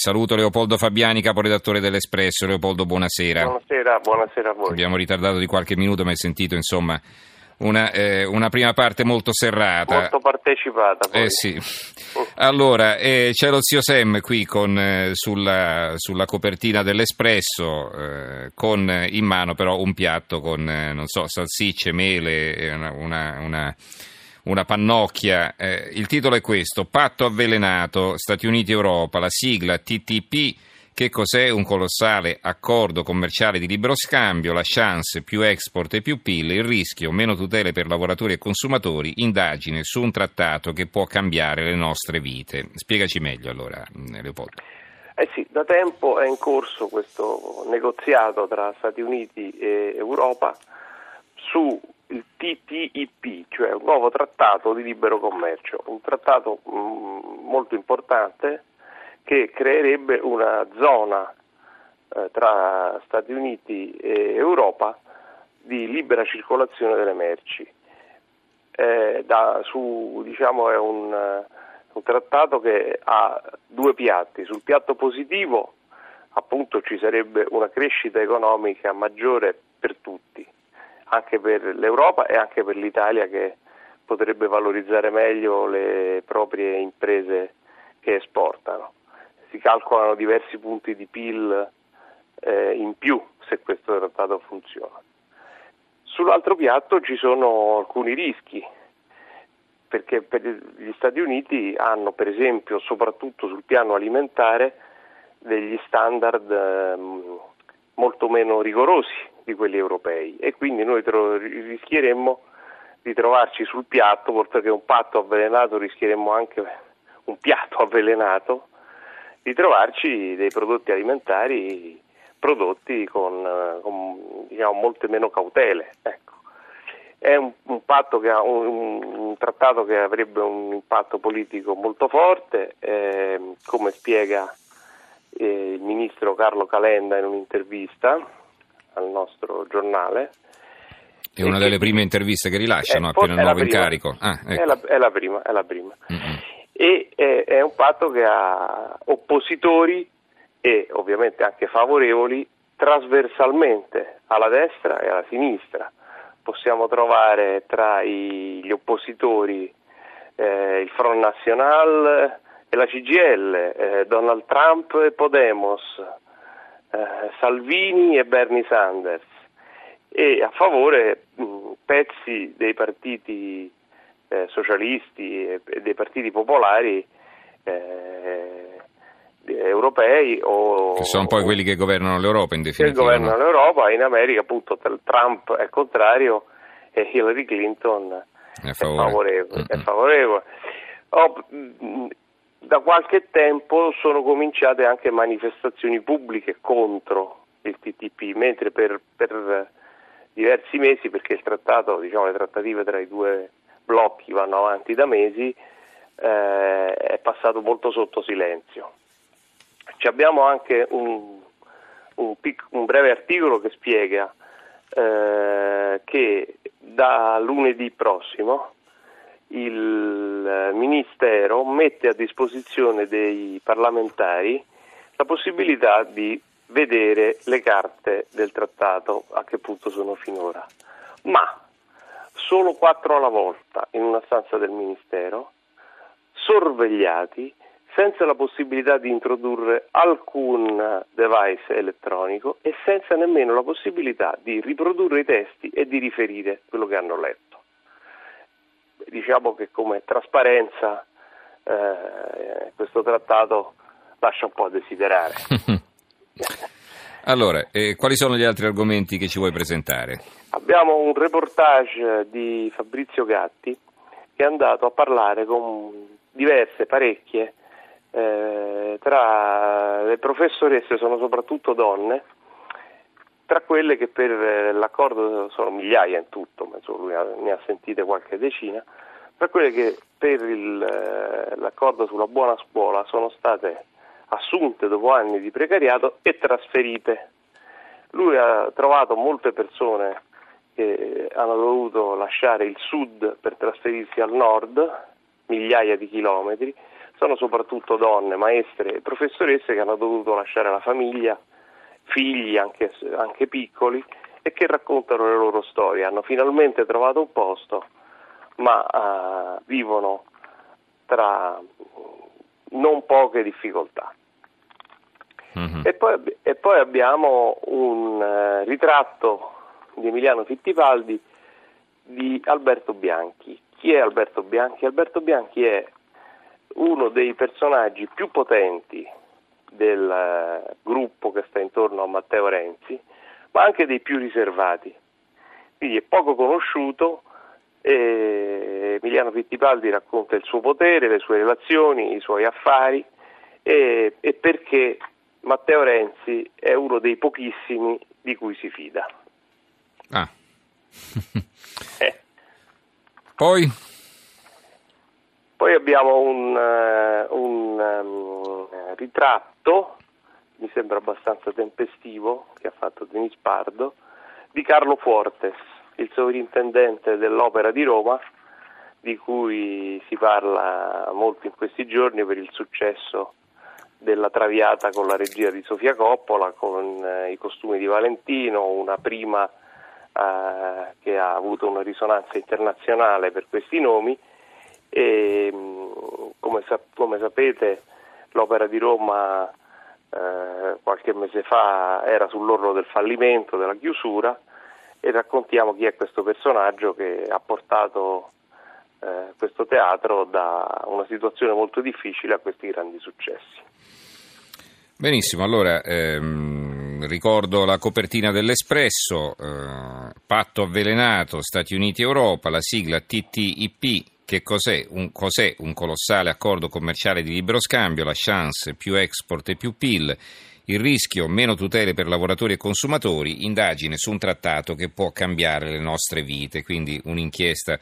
Saluto Leopoldo Fabiani, caporedattore dell'Espresso. Leopoldo, buonasera. Buonasera, buonasera a voi. Abbiamo ritardato di qualche minuto, ma hai sentito insomma una, eh, una prima parte molto serrata. Molto partecipata. Poi. Eh sì. Allora, eh, c'è lo zio Sam qui con, eh, sulla, sulla, copertina dell'Espresso, eh, con in mano però un piatto con, eh, non so, salsicce, mele, una, una, una una pannocchia. Eh, il titolo è questo: Patto avvelenato, Stati Uniti-Europa, la sigla TTP. Che cos'è un colossale accordo commerciale di libero scambio, la chance più export e più PIL, il rischio meno tutele per lavoratori e consumatori, indagine su un trattato che può cambiare le nostre vite. Spiegaci meglio allora, Leopoldo. Eh sì, da tempo è in corso questo negoziato tra Stati Uniti e Europa su il TTIP, cioè un nuovo trattato di libero commercio, un trattato mm, molto importante che creerebbe una zona eh, tra Stati Uniti e Europa di libera circolazione delle merci. Eh, da, su, diciamo, è un, un trattato che ha due piatti. Sul piatto positivo appunto ci sarebbe una crescita economica maggiore per tutti anche per l'Europa e anche per l'Italia che potrebbe valorizzare meglio le proprie imprese che esportano. Si calcolano diversi punti di PIL eh, in più se questo trattato funziona. Sull'altro piatto ci sono alcuni rischi, perché per gli Stati Uniti hanno per esempio, soprattutto sul piano alimentare, degli standard eh, molto meno rigorosi di quelli europei e quindi noi tro- rischieremmo di trovarci sul piatto, oltre che un patto avvelenato, rischieremmo anche un piatto avvelenato, di trovarci dei prodotti alimentari prodotti con, con diciamo, molte meno cautele. Ecco. È un, un, un, un, trattato che avrebbe un impatto politico molto forte, eh, come spiega eh, il ministro Carlo Calenda in un'intervista al nostro giornale. È una delle prime interviste che rilasciano eh, appena il nuovo incarico. Ah, ecco. è, la, è, la, prima. È la prima. E è, è un patto che ha oppositori e ovviamente anche favorevoli trasversalmente alla destra e alla sinistra. Possiamo trovare tra i, gli oppositori eh, il Front National, e la CGL, eh, Donald Trump e Podemos, eh, Salvini e Bernie Sanders e a favore mh, pezzi dei partiti eh, socialisti e, e, dei partiti popolari eh, europei o, che sono poi quelli che governano l'Europa in definitiva. Che governano no? l'Europa, in America appunto Trump è contrario e Hillary Clinton è favorevole. È favorevole. Oh, da qualche tempo sono cominciate anche manifestazioni pubbliche contro il TTP, mentre per, per diversi mesi, perché il trattato, diciamo, le trattative tra i due blocchi vanno avanti da mesi, eh, è passato molto sotto silenzio. Ci abbiamo anche un, un, pic, un breve articolo che spiega eh, che da lunedì prossimo il Ministero mette a disposizione dei parlamentari la possibilità di vedere le carte del trattato a che punto sono finora, ma solo quattro alla volta in una stanza del Ministero, sorvegliati senza la possibilità di introdurre alcun device elettronico e senza nemmeno la possibilità di riprodurre i testi e di riferire quello che hanno letto diciamo che come trasparenza eh, questo trattato lascia un po' a desiderare. allora, eh, quali sono gli altri argomenti che ci vuoi presentare? Abbiamo un reportage di Fabrizio Gatti che è andato a parlare con diverse, parecchie, eh, tra le professoresse sono soprattutto donne, tra quelle che per eh, l'accordo sono migliaia in tutto, ma lui ne ha sentite qualche decina, tra quelle che per il, eh, l'accordo sulla buona scuola sono state assunte dopo anni di precariato e trasferite. Lui ha trovato molte persone che hanno dovuto lasciare il sud per trasferirsi al nord, migliaia di chilometri, sono soprattutto donne, maestre e professoresse che hanno dovuto lasciare la famiglia, figli anche, anche piccoli e che raccontano le loro storie. Hanno finalmente trovato un posto, ma uh, vivono tra non poche difficoltà. Mm-hmm. E, poi, e, poi, abbiamo un uh, ritratto di Emiliano Fittipaldi di Alberto Bianchi. Chi è Alberto Bianchi? Alberto Bianchi è uno dei personaggi più potenti del uh, gruppo che sta intorno a Matteo Renzi, ma anche dei più riservati. Quindi è poco conosciuto e Emiliano Fittipaldi racconta il suo potere, le sue relazioni, i suoi affari e, e perché Matteo Renzi è uno dei pochissimi di cui si fida. Ah. eh. Poi? Poi abbiamo un, uh, un um, ritratto, mi sembra abbastanza tempestivo, che ha fatto Denis Pardo, di Carlo Fuortes, il sovrintendente dell'Opera di Roma, di cui si parla molto in questi giorni per il successo della Traviata con la regia di Sofia Coppola, con eh, i costumi di Valentino, una prima eh, che ha avuto una risonanza internazionale per questi nomi. E mm, come, sap- come sapete l'Opera di Roma eh, qualche mese fa era sull'orlo del fallimento, della chiusura e raccontiamo chi è questo personaggio che ha portato eh, questo teatro da una situazione molto difficile a questi grandi successi. Benissimo, allora ehm, ricordo la copertina dell'Espresso, eh, patto avvelenato Stati Uniti-Europa, la sigla TTIP, che cos'è? Un, cos'è? Un colossale accordo commerciale di libero scambio, la chance più export e più PIL, il rischio meno tutele per lavoratori e consumatori, indagine su un trattato che può cambiare le nostre vite, quindi un'inchiesta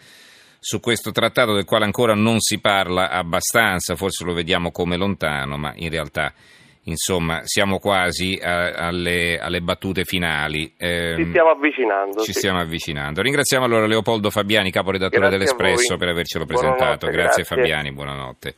su questo trattato del quale ancora non si parla abbastanza, forse lo vediamo come lontano, ma in realtà insomma siamo quasi a, alle, alle, battute finali. Eh, ci stiamo avvicinando. Ci sì. stiamo avvicinando. Ringraziamo allora Leopoldo Fabiani, caporedattore dell'Espresso, per avercelo presentato. Grazie, grazie Fabiani, buonanotte.